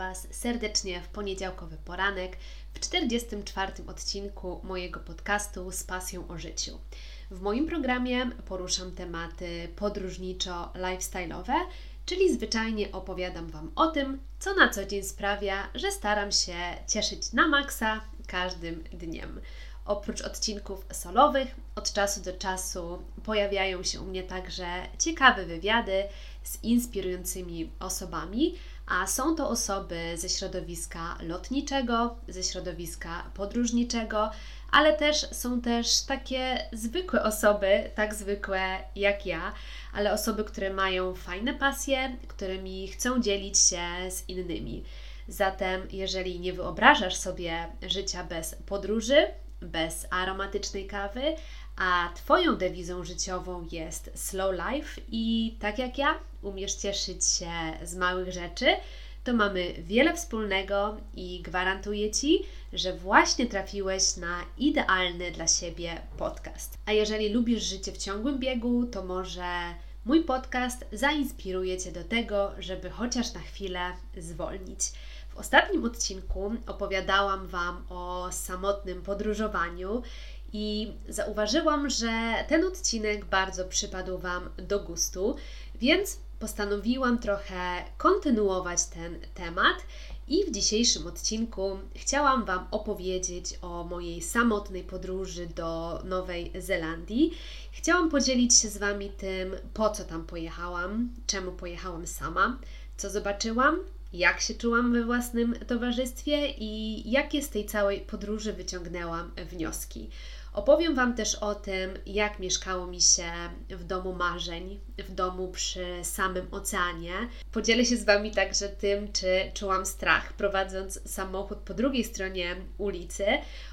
Was serdecznie w poniedziałkowy poranek w 44. odcinku mojego podcastu z pasją o życiu. W moim programie poruszam tematy podróżniczo-lifestyle'owe, czyli zwyczajnie opowiadam Wam o tym, co na co dzień sprawia, że staram się cieszyć na maksa każdym dniem. Oprócz odcinków solowych, od czasu do czasu pojawiają się u mnie także ciekawe wywiady z inspirującymi osobami, a są to osoby ze środowiska lotniczego, ze środowiska podróżniczego, ale też są też takie zwykłe osoby, tak zwykłe jak ja, ale osoby, które mają fajne pasje, którymi chcą dzielić się z innymi. Zatem, jeżeli nie wyobrażasz sobie życia bez podróży, bez aromatycznej kawy, a Twoją dewizą życiową jest slow life i tak jak ja umiesz cieszyć się z małych rzeczy, to mamy wiele wspólnego i gwarantuję Ci, że właśnie trafiłeś na idealny dla siebie podcast. A jeżeli lubisz życie w ciągłym biegu, to może mój podcast zainspiruje Cię do tego, żeby chociaż na chwilę zwolnić. W ostatnim odcinku opowiadałam Wam o samotnym podróżowaniu i zauważyłam, że ten odcinek bardzo przypadł Wam do gustu, więc postanowiłam trochę kontynuować ten temat i w dzisiejszym odcinku chciałam Wam opowiedzieć o mojej samotnej podróży do Nowej Zelandii. Chciałam podzielić się z Wami tym, po co tam pojechałam, czemu pojechałam sama, co zobaczyłam, jak się czułam we własnym towarzystwie i jakie z tej całej podróży wyciągnęłam wnioski. Opowiem Wam też o tym, jak mieszkało mi się w domu marzeń, w domu przy samym oceanie. Podzielę się z Wami także tym, czy czułam strach prowadząc samochód po drugiej stronie ulicy.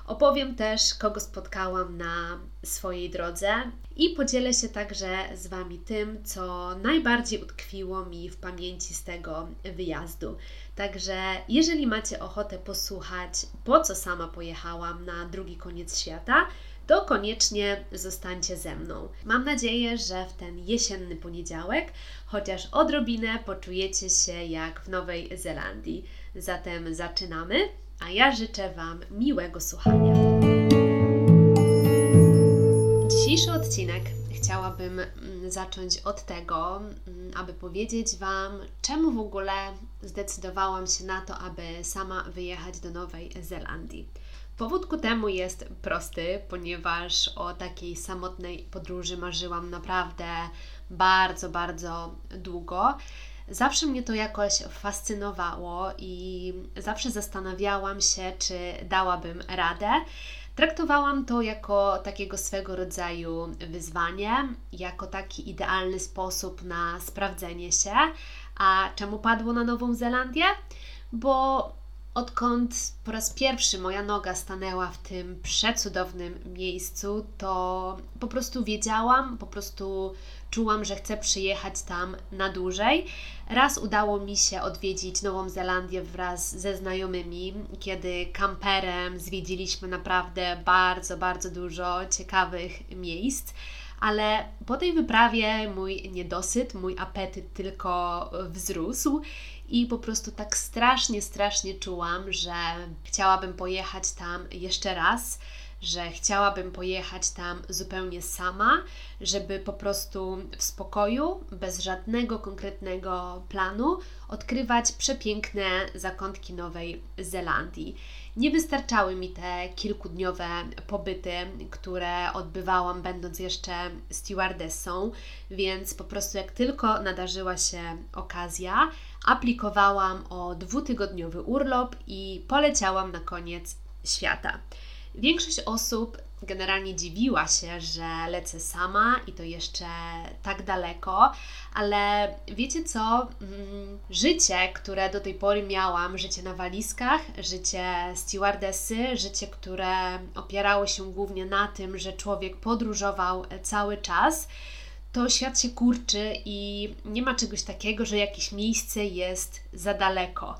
Opowiem też, kogo spotkałam na swojej drodze i podzielę się także z Wami tym, co najbardziej utkwiło mi w pamięci z tego wyjazdu. Także jeżeli macie ochotę posłuchać, po co sama pojechałam na drugi koniec świata, to koniecznie zostańcie ze mną. Mam nadzieję, że w ten jesienny poniedziałek chociaż odrobinę poczujecie się jak w Nowej Zelandii. Zatem zaczynamy, a ja życzę Wam miłego słuchania. Dzisiejszy odcinek chciałabym mm, zacząć od tego, mm, aby powiedzieć Wam, czemu w ogóle zdecydowałam się na to, aby sama wyjechać do Nowej Zelandii. Powód ku temu jest prosty, ponieważ o takiej samotnej podróży marzyłam naprawdę bardzo, bardzo długo. Zawsze mnie to jakoś fascynowało i zawsze zastanawiałam się, czy dałabym radę. Traktowałam to jako takiego swego rodzaju wyzwanie, jako taki idealny sposób na sprawdzenie się. A czemu padło na Nową Zelandię? Bo Odkąd po raz pierwszy moja noga stanęła w tym przecudownym miejscu, to po prostu wiedziałam, po prostu czułam, że chcę przyjechać tam na dłużej. Raz udało mi się odwiedzić Nową Zelandię wraz ze znajomymi, kiedy kamperem zwiedziliśmy naprawdę bardzo, bardzo dużo ciekawych miejsc ale po tej wyprawie mój niedosyt, mój apetyt tylko wzrósł i po prostu tak strasznie, strasznie czułam, że chciałabym pojechać tam jeszcze raz, że chciałabym pojechać tam zupełnie sama, żeby po prostu w spokoju, bez żadnego konkretnego planu, odkrywać przepiękne zakątki Nowej Zelandii. Nie wystarczały mi te kilkudniowe pobyty, które odbywałam, będąc jeszcze stewardessą, więc po prostu jak tylko nadarzyła się okazja, aplikowałam o dwutygodniowy urlop i poleciałam na koniec świata. Większość osób generalnie dziwiła się, że lecę sama i to jeszcze tak daleko, ale wiecie co? Mm, życie, które do tej pory miałam, życie na walizkach, życie stewardessy, życie, które opierało się głównie na tym, że człowiek podróżował cały czas, to świat się kurczy i nie ma czegoś takiego, że jakieś miejsce jest za daleko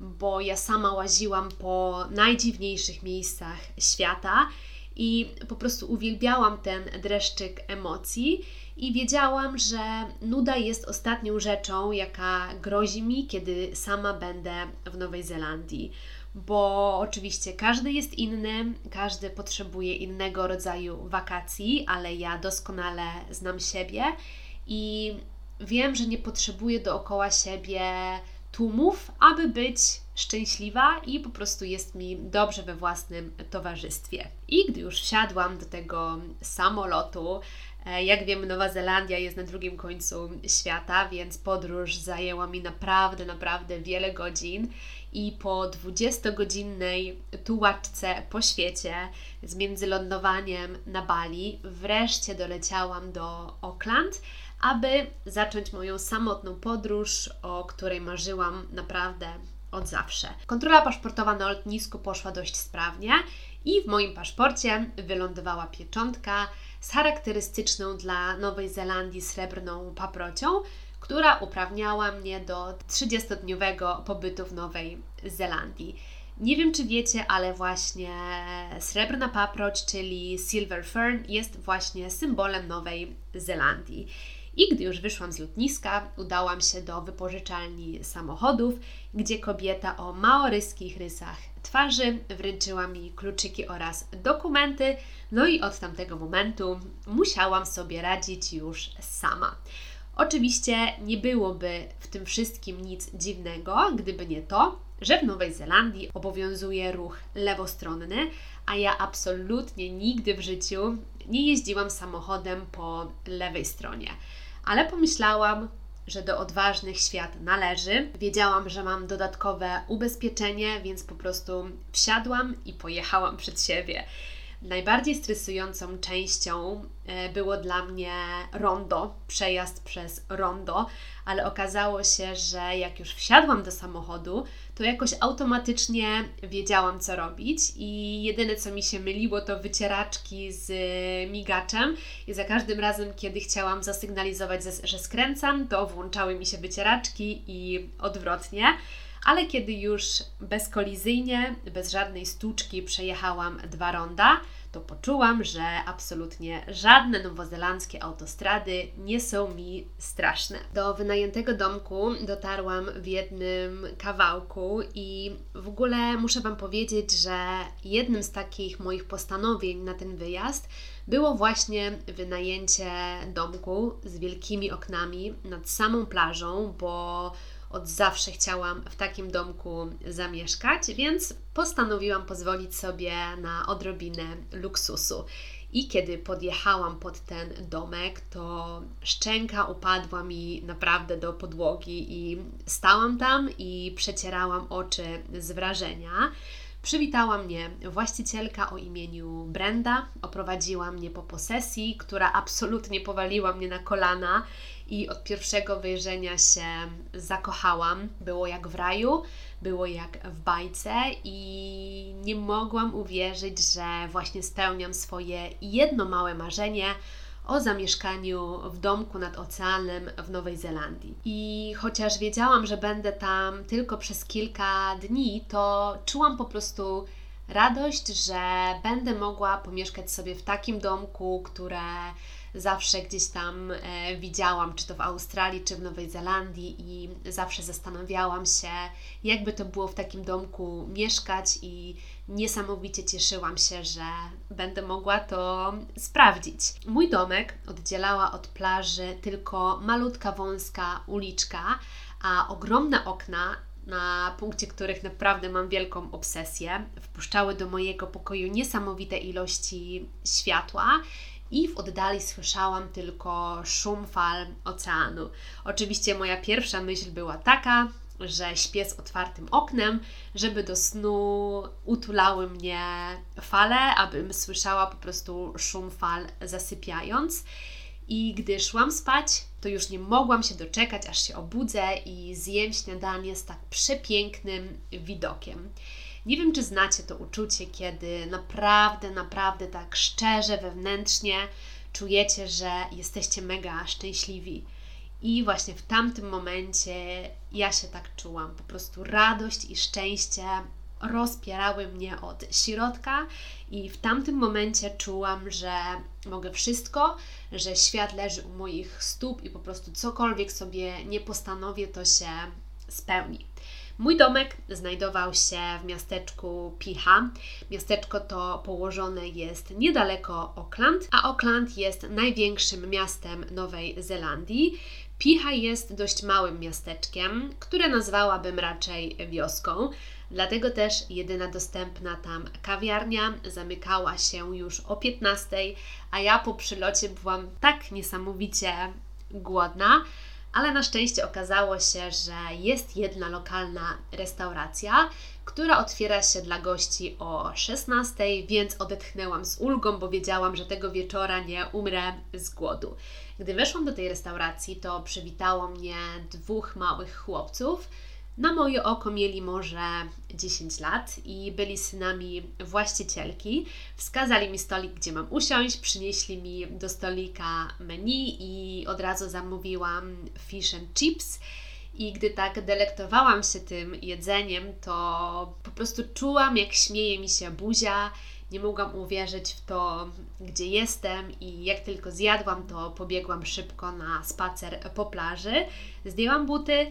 bo ja sama łaziłam po najdziwniejszych miejscach świata i po prostu uwielbiałam ten dreszczyk emocji i wiedziałam, że nuda jest ostatnią rzeczą, jaka grozi mi, kiedy sama będę w Nowej Zelandii. Bo oczywiście każdy jest inny, każdy potrzebuje innego rodzaju wakacji, ale ja doskonale znam siebie i wiem, że nie potrzebuję dookoła siebie tłumów, aby być szczęśliwa i po prostu jest mi dobrze we własnym towarzystwie. I gdy już wsiadłam do tego samolotu, e, jak wiemy, Nowa Zelandia jest na drugim końcu świata, więc podróż zajęła mi naprawdę, naprawdę wiele godzin. I po 20-godzinnej tułaczce po świecie z międzylądowaniem na Bali, wreszcie doleciałam do Auckland aby zacząć moją samotną podróż, o której marzyłam naprawdę od zawsze. Kontrola paszportowa na lotnisku poszła dość sprawnie i w moim paszporcie wylądowała pieczątka z charakterystyczną dla Nowej Zelandii srebrną paprocią, która uprawniała mnie do 30-dniowego pobytu w Nowej Zelandii. Nie wiem, czy wiecie, ale właśnie srebrna paproć, czyli silver fern, jest właśnie symbolem Nowej Zelandii. I gdy już wyszłam z lotniska, udałam się do wypożyczalni samochodów, gdzie kobieta o maoryskich rysach twarzy wręczyła mi kluczyki oraz dokumenty, no i od tamtego momentu musiałam sobie radzić już sama. Oczywiście nie byłoby w tym wszystkim nic dziwnego, gdyby nie to, że w Nowej Zelandii obowiązuje ruch lewostronny, a ja absolutnie nigdy w życiu nie jeździłam samochodem po lewej stronie ale pomyślałam, że do odważnych świat należy. Wiedziałam, że mam dodatkowe ubezpieczenie, więc po prostu wsiadłam i pojechałam przed siebie. Najbardziej stresującą częścią e, było dla mnie rondo, przejazd przez rondo, ale okazało się, że jak już wsiadłam do samochodu, to jakoś automatycznie wiedziałam, co robić, i jedyne, co mi się myliło, to wycieraczki z migaczem. I za każdym razem, kiedy chciałam zasygnalizować, że skręcam, to włączały mi się wycieraczki i odwrotnie ale kiedy już bezkolizyjnie, bez żadnej stuczki przejechałam dwa ronda, to poczułam, że absolutnie żadne nowozelandzkie autostrady nie są mi straszne. Do wynajętego domku dotarłam w jednym kawałku i w ogóle muszę Wam powiedzieć, że jednym z takich moich postanowień na ten wyjazd było właśnie wynajęcie domku z wielkimi oknami nad samą plażą, bo od zawsze chciałam w takim domku zamieszkać, więc postanowiłam pozwolić sobie na odrobinę luksusu. I kiedy podjechałam pod ten domek, to szczęka upadła mi naprawdę do podłogi i stałam tam i przecierałam oczy z wrażenia. Przywitała mnie właścicielka o imieniu Brenda, oprowadziła mnie po posesji, która absolutnie powaliła mnie na kolana i od pierwszego wejrzenia się zakochałam. Było jak w raju, było jak w bajce i nie mogłam uwierzyć, że właśnie spełniam swoje jedno małe marzenie o zamieszkaniu w domku nad oceanem w Nowej Zelandii. I chociaż wiedziałam, że będę tam tylko przez kilka dni, to czułam po prostu radość, że będę mogła pomieszkać sobie w takim domku, które zawsze gdzieś tam e, widziałam, czy to w Australii, czy w Nowej Zelandii, i zawsze zastanawiałam się, jakby to było w takim domku mieszkać, i niesamowicie cieszyłam się, że będę mogła to sprawdzić. Mój domek oddzielała od plaży tylko malutka, wąska uliczka, a ogromne okna na punkcie których naprawdę mam wielką obsesję, wpuszczały do mojego pokoju niesamowite ilości światła i w oddali słyszałam tylko szum fal oceanu. Oczywiście moja pierwsza myśl była taka, że śpię z otwartym oknem, żeby do snu utulały mnie fale, abym słyszała po prostu szum fal zasypiając. I gdy szłam spać, to już nie mogłam się doczekać, aż się obudzę i zjem śniadanie z tak przepięknym widokiem. Nie wiem, czy znacie to uczucie, kiedy naprawdę, naprawdę tak szczerze, wewnętrznie czujecie, że jesteście mega szczęśliwi. I właśnie w tamtym momencie ja się tak czułam. Po prostu radość i szczęście rozpierały mnie od środka i w tamtym momencie czułam, że mogę wszystko, że świat leży u moich stóp i po prostu cokolwiek sobie nie postanowię, to się spełni. Mój domek znajdował się w miasteczku Picha. Miasteczko to położone jest niedaleko Auckland, a Auckland jest największym miastem Nowej Zelandii. Picha jest dość małym miasteczkiem, które nazwałabym raczej wioską. Dlatego też jedyna dostępna tam kawiarnia zamykała się już o 15, a ja po przylocie byłam tak niesamowicie głodna, ale na szczęście okazało się, że jest jedna lokalna restauracja, która otwiera się dla gości o 16, więc odetchnęłam z ulgą, bo wiedziałam, że tego wieczora nie umrę z głodu. Gdy weszłam do tej restauracji, to przywitało mnie dwóch małych chłopców na moje oko mieli może 10 lat i byli synami właścicielki. Wskazali mi stolik, gdzie mam usiąść, przynieśli mi do stolika menu i od razu zamówiłam fish and chips. I gdy tak delektowałam się tym jedzeniem, to po prostu czułam, jak śmieje mi się buzia. Nie mogłam uwierzyć w to, gdzie jestem, i jak tylko zjadłam, to pobiegłam szybko na spacer po plaży. Zdjęłam buty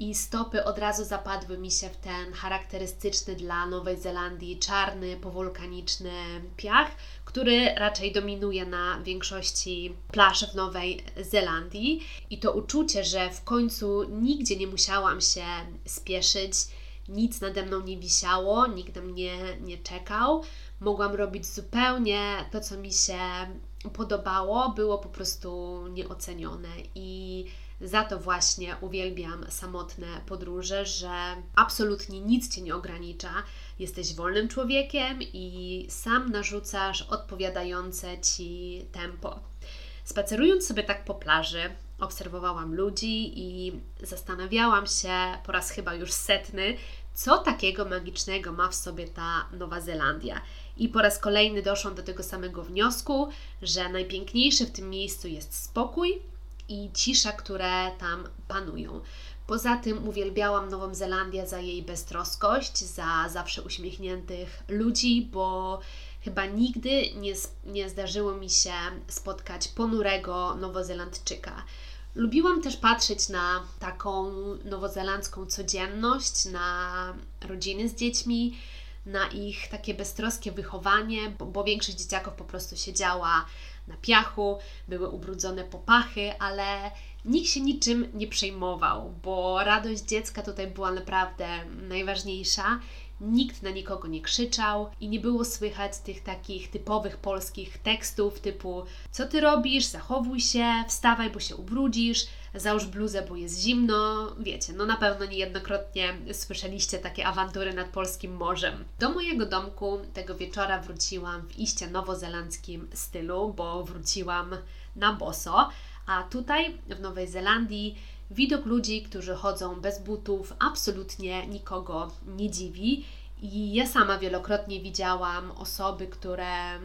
i stopy od razu zapadły mi się w ten charakterystyczny dla Nowej Zelandii czarny, powulkaniczny piach, który raczej dominuje na większości plaż w Nowej Zelandii. I to uczucie, że w końcu nigdzie nie musiałam się spieszyć, nic nade mną nie wisiało, nikt na mnie nie czekał. Mogłam robić zupełnie to, co mi się podobało, było po prostu nieocenione i za to właśnie uwielbiam samotne podróże, że absolutnie nic cię nie ogranicza. Jesteś wolnym człowiekiem i sam narzucasz odpowiadające ci tempo. Spacerując sobie tak po plaży, obserwowałam ludzi i zastanawiałam się po raz chyba już setny, co takiego magicznego ma w sobie ta Nowa Zelandia. I po raz kolejny doszłam do tego samego wniosku, że najpiękniejszy w tym miejscu jest spokój, i cisza, które tam panują. Poza tym uwielbiałam Nową Zelandię za jej beztroskość, za zawsze uśmiechniętych ludzi, bo chyba nigdy nie, nie zdarzyło mi się spotkać ponurego nowozelandczyka. Lubiłam też patrzeć na taką nowozelandzką codzienność, na rodziny z dziećmi, na ich takie beztroskie wychowanie, bo, bo większość dzieciaków po prostu siedziała na piachu, były ubrudzone popachy, ale nikt się niczym nie przejmował, bo radość dziecka tutaj była naprawdę najważniejsza. Nikt na nikogo nie krzyczał i nie było słychać tych takich typowych polskich tekstów typu co ty robisz, zachowuj się, wstawaj, bo się ubrudzisz, załóż bluzę, bo jest zimno. Wiecie, no na pewno niejednokrotnie słyszeliście takie awantury nad polskim morzem. Do mojego domku tego wieczora wróciłam w iście nowozelandzkim stylu, bo wróciłam na boso, a tutaj w Nowej Zelandii widok ludzi, którzy chodzą bez butów, absolutnie nikogo nie dziwi. I ja sama wielokrotnie widziałam osoby, które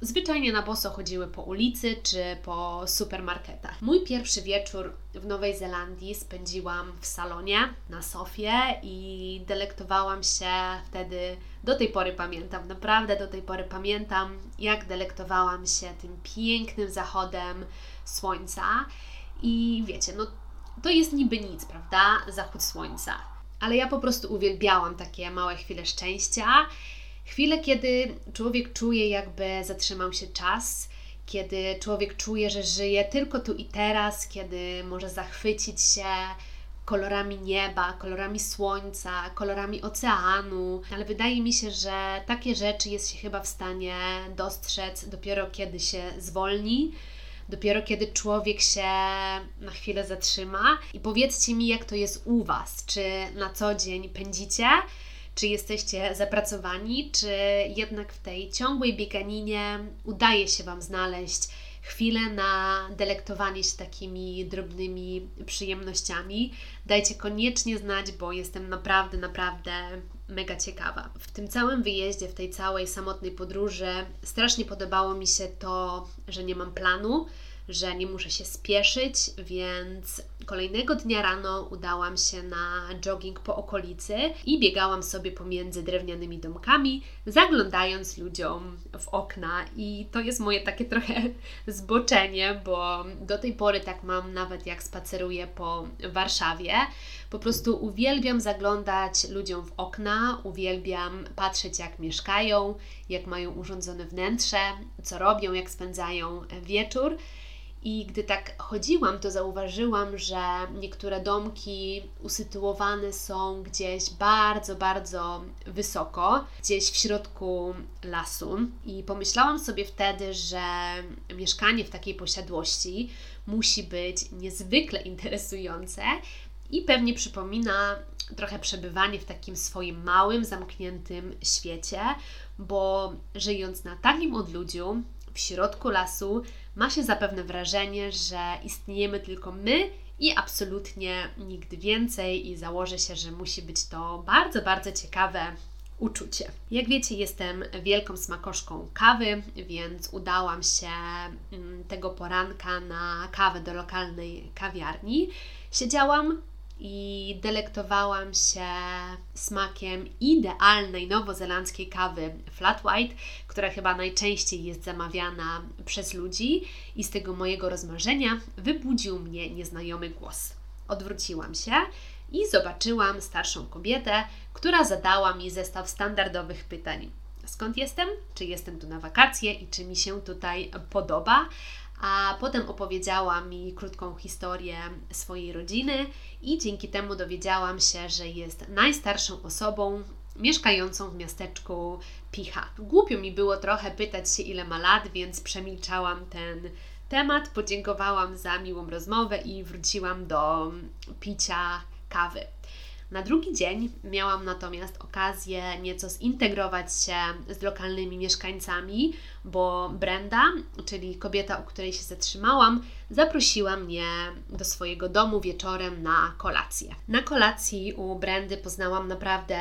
zwyczajnie na boso chodziły po ulicy czy po supermarketach. Mój pierwszy wieczór w Nowej Zelandii spędziłam w salonie na sofie i delektowałam się wtedy, do tej pory pamiętam, naprawdę do tej pory pamiętam, jak delektowałam się tym pięknym zachodem słońca. I wiecie, no to jest niby nic, prawda? Zachód słońca. Ale ja po prostu uwielbiałam takie małe chwile szczęścia Chwile, kiedy człowiek czuje, jakby zatrzymał się czas, kiedy człowiek czuje, że żyje tylko tu i teraz, kiedy może zachwycić się kolorami nieba, kolorami słońca, kolorami oceanu, ale wydaje mi się, że takie rzeczy jest się chyba w stanie dostrzec dopiero kiedy się zwolni, dopiero kiedy człowiek się na chwilę zatrzyma. I powiedzcie mi, jak to jest u Was? Czy na co dzień pędzicie? Czy jesteście zapracowani, czy jednak w tej ciągłej bieganinie udaje się Wam znaleźć chwilę na delektowanie się takimi drobnymi przyjemnościami. Dajcie koniecznie znać, bo jestem naprawdę, naprawdę mega ciekawa. W tym całym wyjeździe, w tej całej samotnej podróży strasznie podobało mi się to, że nie mam planu, że nie muszę się spieszyć, więc kolejnego dnia rano udałam się na jogging po okolicy i biegałam sobie pomiędzy drewnianymi domkami, zaglądając ludziom w okna. I to jest moje takie trochę zboczenie, bo do tej pory tak mam nawet jak spaceruję po Warszawie. Po prostu uwielbiam zaglądać ludziom w okna, uwielbiam patrzeć jak mieszkają, jak mają urządzone wnętrze, co robią, jak spędzają wieczór. I gdy tak chodziłam, to zauważyłam, że niektóre domki usytuowane są gdzieś bardzo, bardzo wysoko, gdzieś w środku lasu. I pomyślałam sobie wtedy, że mieszkanie w takiej posiadłości musi być niezwykle interesujące i pewnie przypomina trochę przebywanie w takim swoim małym, zamkniętym świecie, bo żyjąc na takim odludziu, w środku lasu, ma się zapewne wrażenie, że istniejemy tylko my i absolutnie nigdy więcej, i założę się, że musi być to bardzo, bardzo ciekawe uczucie. Jak wiecie, jestem wielką smakoszką kawy, więc udałam się mm, tego poranka na kawę do lokalnej kawiarni. Siedziałam i delektowałam się smakiem idealnej nowozelandzkiej kawy flat white, która chyba najczęściej jest zamawiana przez ludzi i z tego mojego rozmarzenia wybudził mnie nieznajomy głos. Odwróciłam się i zobaczyłam starszą kobietę, która zadała mi zestaw standardowych pytań. Skąd jestem? Czy jestem tu na wakacje i czy mi się tutaj podoba? A potem opowiedziała mi krótką historię swojej rodziny i dzięki temu dowiedziałam się, że jest najstarszą osobą mieszkającą w miasteczku Picha. Głupio mi było trochę pytać się, ile ma lat, więc przemilczałam ten temat, podziękowałam za miłą rozmowę i wróciłam do picia kawy. Na drugi dzień miałam natomiast okazję nieco zintegrować się z lokalnymi mieszkańcami, bo Brenda, czyli kobieta, u której się zatrzymałam, zaprosiła mnie do swojego domu wieczorem na kolację. Na kolacji u Brendy poznałam naprawdę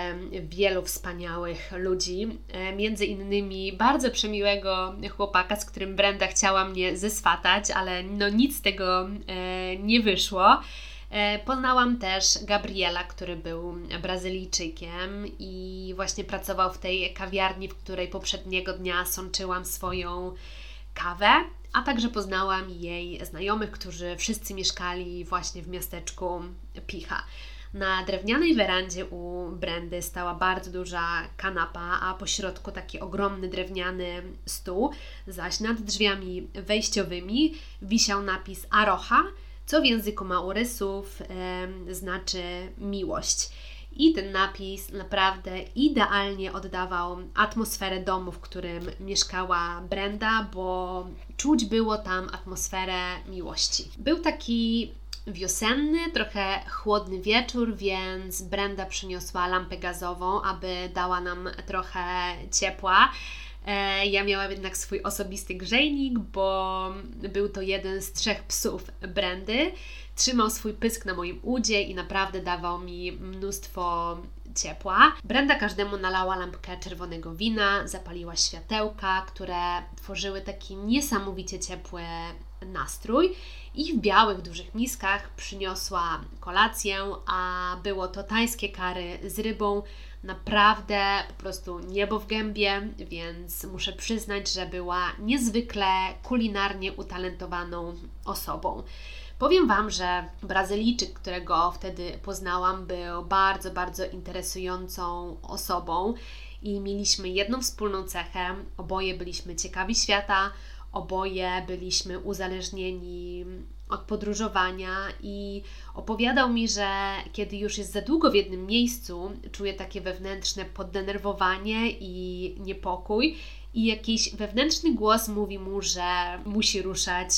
wielu wspaniałych ludzi, e, między innymi bardzo przemiłego chłopaka, z którym Brenda chciała mnie zeswatać, ale no nic z tego e, nie wyszło. E, poznałam też Gabriela, który był Brazylijczykiem i właśnie pracował w tej kawiarni, w której poprzedniego dnia sączyłam swoją kawę, a także poznałam jej znajomych, którzy wszyscy mieszkali właśnie w miasteczku Picha. Na drewnianej werandzie u Brandy stała bardzo duża kanapa, a po środku taki ogromny drewniany stół, zaś nad drzwiami wejściowymi wisiał napis Aroha, co w języku Maurysów e, znaczy miłość. I ten napis naprawdę idealnie oddawał atmosferę domu, w którym mieszkała Brenda, bo czuć było tam atmosferę miłości. Był taki wiosenny, trochę chłodny wieczór, więc Brenda przyniosła lampę gazową, aby dała nam trochę ciepła. E, ja miałam jednak swój osobisty grzejnik, bo był to jeden z trzech psów Brandy. Trzymał swój pysk na moim udzie i naprawdę dawał mi mnóstwo ciepła. Brenda każdemu nalała lampkę czerwonego wina, zapaliła światełka, które tworzyły taki niesamowicie ciepły nastrój i w białych, dużych miskach przyniosła kolację, a było to tajskie kary z rybą, naprawdę po prostu niebo w gębie, więc muszę przyznać, że była niezwykle kulinarnie utalentowaną osobą. Powiem Wam, że Brazylijczyk, którego wtedy poznałam, był bardzo, bardzo interesującą osobą i mieliśmy jedną wspólną cechę. Oboje byliśmy ciekawi świata, oboje byliśmy uzależnieni od podróżowania i opowiadał mi, że kiedy już jest za długo w jednym miejscu, czuje takie wewnętrzne poddenerwowanie i niepokój, i jakiś wewnętrzny głos mówi mu, że musi ruszać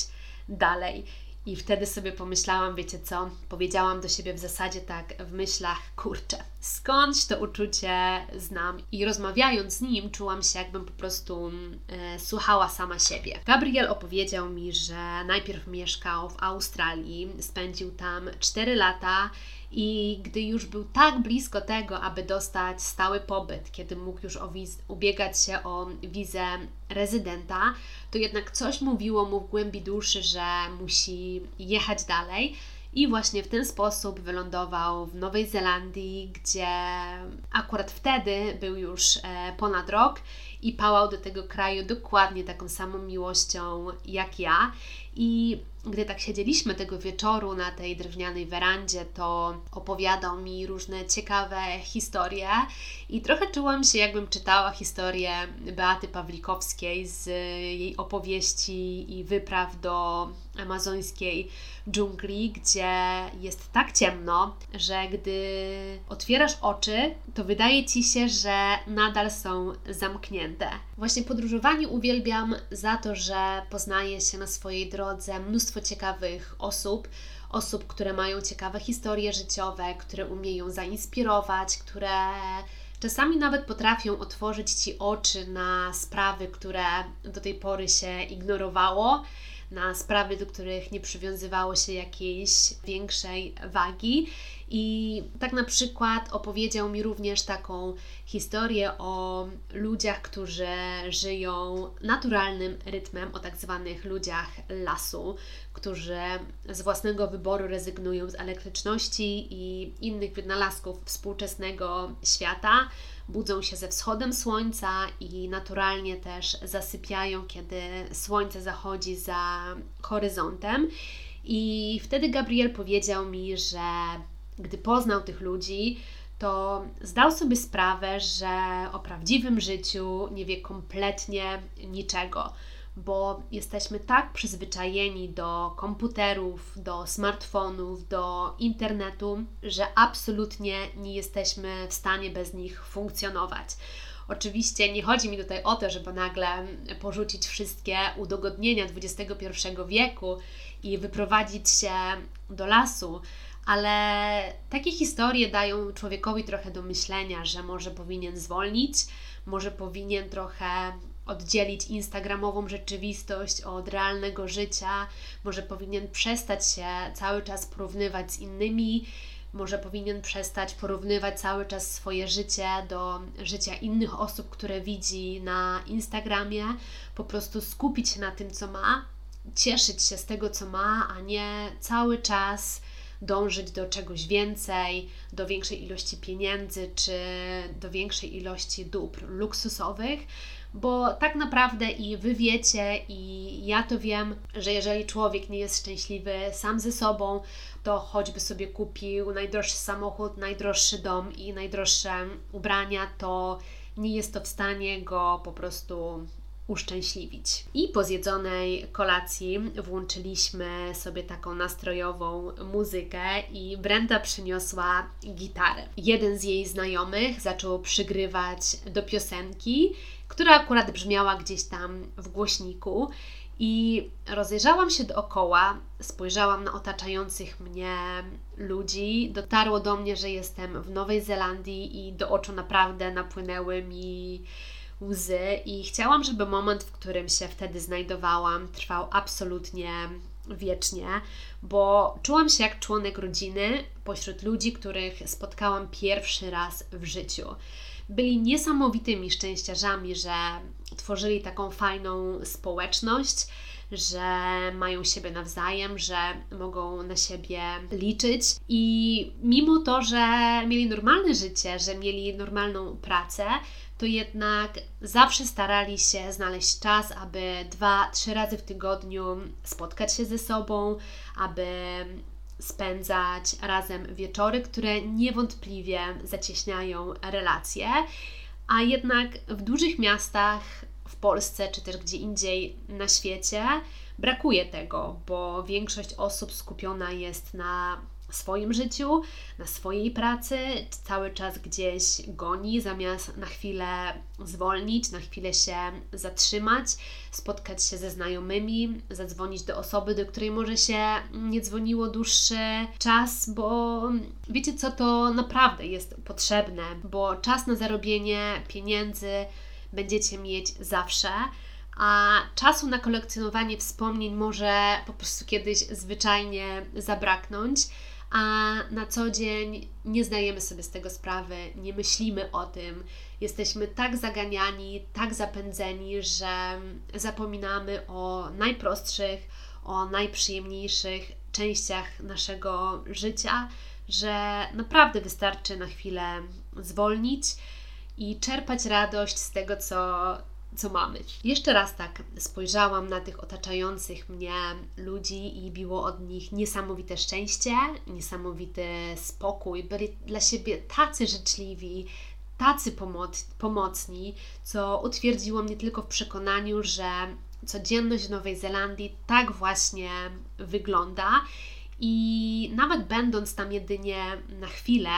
dalej. I wtedy sobie pomyślałam, wiecie co? Powiedziałam do siebie w zasadzie tak w myślach, kurczę, skądś to uczucie znam. I rozmawiając z nim, czułam się, jakbym po prostu e, słuchała sama siebie. Gabriel opowiedział mi, że najpierw mieszkał w Australii, spędził tam 4 lata i gdy już był tak blisko tego, aby dostać stały pobyt, kiedy mógł już wiz- ubiegać się o wizę rezydenta, to jednak coś mówiło mu w głębi duszy, że musi jechać dalej. I właśnie w ten sposób wylądował w Nowej Zelandii, gdzie akurat wtedy był już e, ponad rok i pałał do tego kraju dokładnie taką samą miłością jak ja. I gdy tak siedzieliśmy tego wieczoru na tej drewnianej werandzie, to opowiadał mi różne ciekawe historie i trochę czułam się, jakbym czytała historię Beaty Pawlikowskiej z jej opowieści i wypraw do amazońskiej dżungli, gdzie jest tak ciemno, że gdy otwierasz oczy, to wydaje ci się, że nadal są zamknięte. Właśnie podróżowanie uwielbiam za to, że poznaje się na swojej drodze mnóstwo ciekawych osób, osób, które mają ciekawe historie życiowe, które umieją zainspirować, które czasami nawet potrafią otworzyć ci oczy na sprawy, które do tej pory się ignorowało na sprawy, do których nie przywiązywało się jakiejś większej wagi. I tak na przykład opowiedział mi również taką historię o ludziach, którzy żyją naturalnym rytmem, o tak zwanych ludziach lasu, którzy z własnego wyboru rezygnują z elektryczności i innych wynalazków współczesnego świata budzą się ze wschodem słońca i naturalnie też zasypiają, kiedy słońce zachodzi za horyzontem. I wtedy Gabriel powiedział mi, że gdy poznał tych ludzi, to zdał sobie sprawę, że o prawdziwym życiu nie wie kompletnie niczego bo jesteśmy tak przyzwyczajeni do komputerów, do smartfonów, do internetu, że absolutnie nie jesteśmy w stanie bez nich funkcjonować. Oczywiście nie chodzi mi tutaj o to, żeby nagle porzucić wszystkie udogodnienia XXI wieku i wyprowadzić się do lasu, ale takie historie dają człowiekowi trochę do myślenia, że może powinien zwolnić, może powinien trochę oddzielić instagramową rzeczywistość od realnego życia, może powinien przestać się cały czas porównywać z innymi, może powinien przestać porównywać cały czas swoje życie do życia innych osób, które widzi na Instagramie, po prostu skupić się na tym, co ma, cieszyć się z tego, co ma, a nie cały czas dążyć do czegoś więcej, do większej ilości pieniędzy czy do większej ilości dóbr luksusowych, bo tak naprawdę i Wy wiecie, i ja to wiem, że jeżeli człowiek nie jest szczęśliwy sam ze sobą, to choćby sobie kupił najdroższy samochód, najdroższy dom i najdroższe ubrania, to nie jest to w stanie go po prostu uszczęśliwić. I po zjedzonej kolacji włączyliśmy sobie taką nastrojową muzykę i Brenda przyniosła gitarę. Jeden z jej znajomych zaczął przygrywać do piosenki, która akurat brzmiała gdzieś tam w głośniku. I rozejrzałam się dookoła, spojrzałam na otaczających mnie ludzi. Dotarło do mnie, że jestem w Nowej Zelandii i do oczu naprawdę napłynęły mi łzy i chciałam, żeby moment, w którym się wtedy znajdowałam, trwał absolutnie wiecznie, bo czułam się jak członek rodziny pośród ludzi, których spotkałam pierwszy raz w życiu. Byli niesamowitymi szczęściarzami, że tworzyli taką fajną społeczność że mają siebie nawzajem, że mogą na siebie liczyć i mimo to, że mieli normalne życie, że mieli normalną pracę, to jednak zawsze starali się znaleźć czas, aby dwa, trzy razy w tygodniu spotkać się ze sobą, aby spędzać razem wieczory, które niewątpliwie zacieśniają relacje. A jednak w dużych miastach w Polsce czy też gdzie indziej na świecie brakuje tego, bo większość osób skupiona jest na swoim życiu, na swojej pracy, cały czas gdzieś goni, zamiast na chwilę zwolnić, na chwilę się zatrzymać, spotkać się ze znajomymi, zadzwonić do osoby, do której może się nie dzwoniło dłuższy czas, bo wiecie co, to naprawdę jest potrzebne, bo czas na zarobienie pieniędzy będziecie mieć zawsze a czasu na kolekcjonowanie wspomnień może po prostu kiedyś zwyczajnie zabraknąć, a na co dzień nie zdajemy sobie z tego sprawy, nie myślimy o tym. Jesteśmy tak zaganiani, tak zapędzeni, że zapominamy o najprostszych, o najprzyjemniejszych częściach naszego życia, że naprawdę wystarczy na chwilę zwolnić i czerpać radość z tego, co, co mamy. Jeszcze raz tak spojrzałam na tych otaczających mnie ludzi i biło od nich niesamowite szczęście, niesamowity spokój. Byli dla siebie tacy życzliwi, tacy pomoc, pomocni, co utwierdziło mnie tylko w przekonaniu, że codzienność w Nowej Zelandii tak właśnie wygląda. I nawet będąc tam jedynie na chwilę,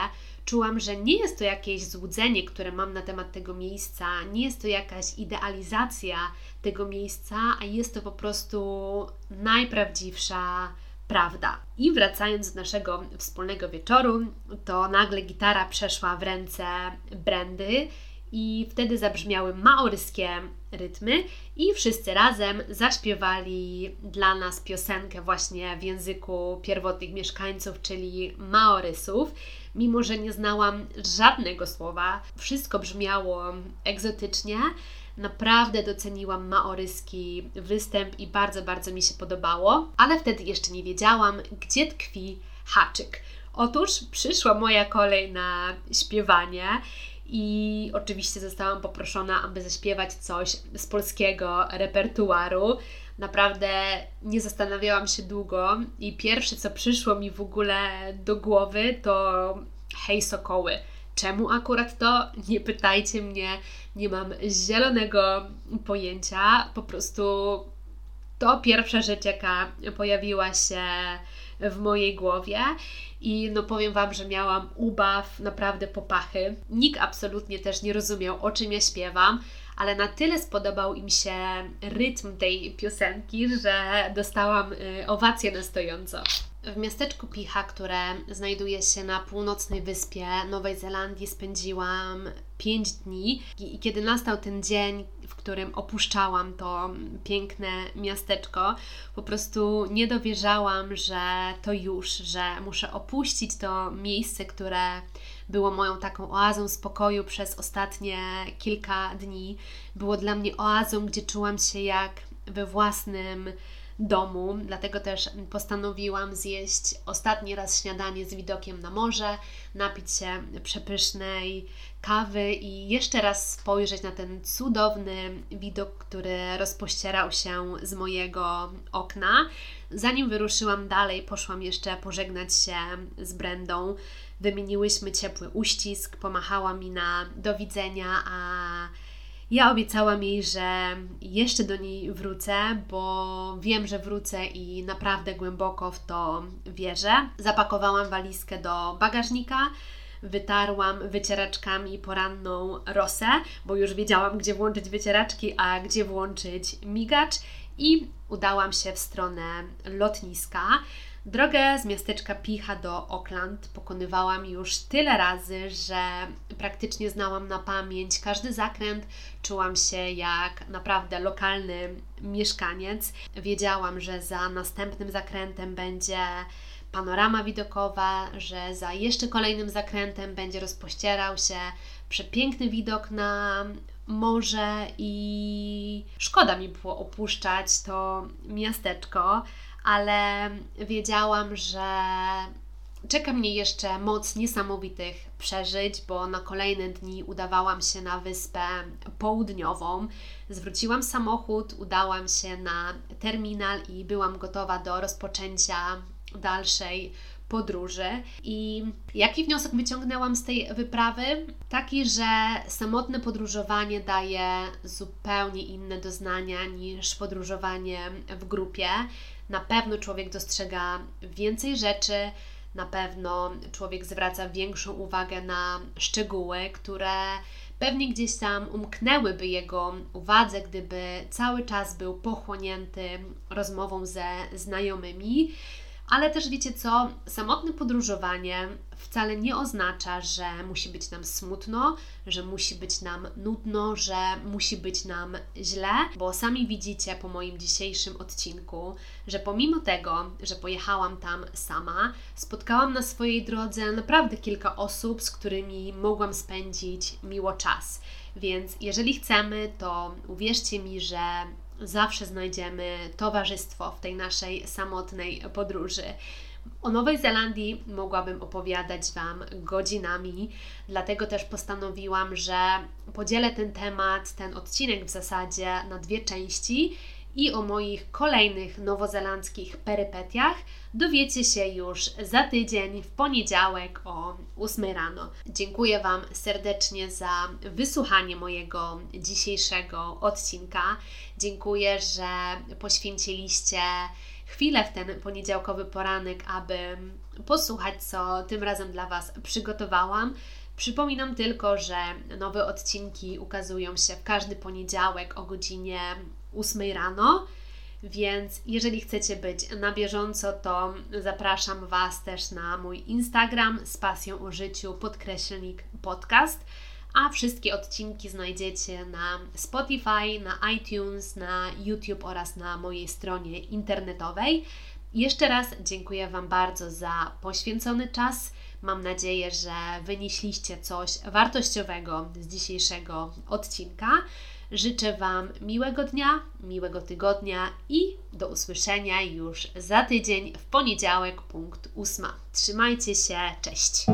czułam, że nie jest to jakieś złudzenie, które mam na temat tego miejsca, nie jest to jakaś idealizacja tego miejsca, a jest to po prostu najprawdziwsza prawda. I wracając do naszego wspólnego wieczoru, to nagle gitara przeszła w ręce Brandy i wtedy zabrzmiały maoryskie rytmy i wszyscy razem zaśpiewali dla nas piosenkę właśnie w języku pierwotnych mieszkańców, czyli Maorysów. Mimo, że nie znałam żadnego słowa, wszystko brzmiało egzotycznie. Naprawdę doceniłam maoryski występ i bardzo, bardzo mi się podobało, ale wtedy jeszcze nie wiedziałam, gdzie tkwi haczyk. Otóż przyszła moja kolej na śpiewanie i oczywiście zostałam poproszona, aby zaśpiewać coś z polskiego repertuaru. Naprawdę nie zastanawiałam się długo i pierwsze co przyszło mi w ogóle do głowy to hej sokoły. Czemu akurat to? Nie pytajcie mnie, nie mam zielonego pojęcia. Po prostu to pierwsza rzecz, jaka pojawiła się w mojej głowie i no powiem Wam, że miałam ubaw naprawdę popachy. Nikt absolutnie też nie rozumiał, o czym ja śpiewam, ale na tyle spodobał im się rytm tej piosenki, że dostałam y, owację na stojąco. W miasteczku Picha, które znajduje się na północnej wyspie Nowej Zelandii, spędziłam 5 dni i kiedy nastał ten dzień, w którym opuszczałam to piękne miasteczko, po prostu nie dowierzałam, że to już, że muszę opuścić to miejsce, które było moją taką oazą spokoju przez ostatnie kilka dni. Było dla mnie oazą, gdzie czułam się jak we własnym domu, dlatego też postanowiłam zjeść ostatni raz śniadanie z widokiem na morze, napić się przepysznej kawy i jeszcze raz spojrzeć na ten cudowny widok, który rozpościerał się z mojego okna. Zanim wyruszyłam dalej, poszłam jeszcze pożegnać się z Brendą. Wymieniłyśmy ciepły uścisk, pomachała mi na do widzenia, a ja obiecałam jej, że jeszcze do niej wrócę, bo wiem, że wrócę i naprawdę głęboko w to wierzę. Zapakowałam walizkę do bagażnika, wytarłam wycieraczkami poranną rosę, bo już wiedziałam, gdzie włączyć wycieraczki, a gdzie włączyć migacz i udałam się w stronę lotniska. Drogę z miasteczka Picha do Auckland pokonywałam już tyle razy, że praktycznie znałam na pamięć każdy zakręt. Czułam się jak naprawdę lokalny mieszkaniec. Wiedziałam, że za następnym zakrętem będzie panorama widokowa, że za jeszcze kolejnym zakrętem będzie rozpościerał się przepiękny widok na morze i szkoda mi było opuszczać to miasteczko, ale wiedziałam, że czeka mnie jeszcze moc niesamowitych przeżyć, bo na kolejne dni udawałam się na wyspę południową. Zwróciłam samochód, udałam się na terminal i byłam gotowa do rozpoczęcia dalszej podróży. I jaki wniosek wyciągnęłam z tej wyprawy? Taki, że samotne podróżowanie daje zupełnie inne doznania niż podróżowanie w grupie. Na pewno człowiek dostrzega więcej rzeczy, na pewno człowiek zwraca większą uwagę na szczegóły, które pewnie gdzieś tam umknęłyby jego uwadze, gdyby cały czas był pochłonięty rozmową ze znajomymi Ale też wiecie co, samotne podróżowanie wcale nie oznacza, że musi być nam smutno, że musi być nam nudno, że musi być nam źle, bo sami widzicie po moim dzisiejszym odcinku, że pomimo tego, że pojechałam tam sama, spotkałam na swojej drodze naprawdę kilka osób, z którymi mogłam spędzić miło czas. Więc jeżeli chcemy, to uwierzcie mi, że zawsze znajdziemy towarzystwo w tej naszej samotnej podróży. O Nowej Zelandii mogłabym opowiadać Wam godzinami, dlatego też postanowiłam, że podzielę ten temat, ten odcinek w zasadzie na dwie części i o moich kolejnych nowozelandzkich perypetiach dowiecie się już za tydzień w poniedziałek o 8 rano. Dziękuję Wam serdecznie za wysłuchanie mojego dzisiejszego odcinka. Dziękuję, że poświęciliście chwilę w ten poniedziałkowy poranek, aby posłuchać, co tym razem dla Was przygotowałam. Przypominam tylko, że nowe odcinki ukazują się w każdy poniedziałek o godzinie 8 rano. Więc jeżeli chcecie być na bieżąco, to zapraszam Was też na mój Instagram z pasją o życiu podkreślnik podcast. A wszystkie odcinki znajdziecie na Spotify, na iTunes, na YouTube oraz na mojej stronie internetowej. Jeszcze raz dziękuję Wam bardzo za poświęcony czas. Mam nadzieję, że wynieśliście coś wartościowego z dzisiejszego odcinka. Życzę Wam miłego dnia, miłego tygodnia i do usłyszenia już za tydzień w poniedziałek, punkt ósma. Trzymajcie się, cześć!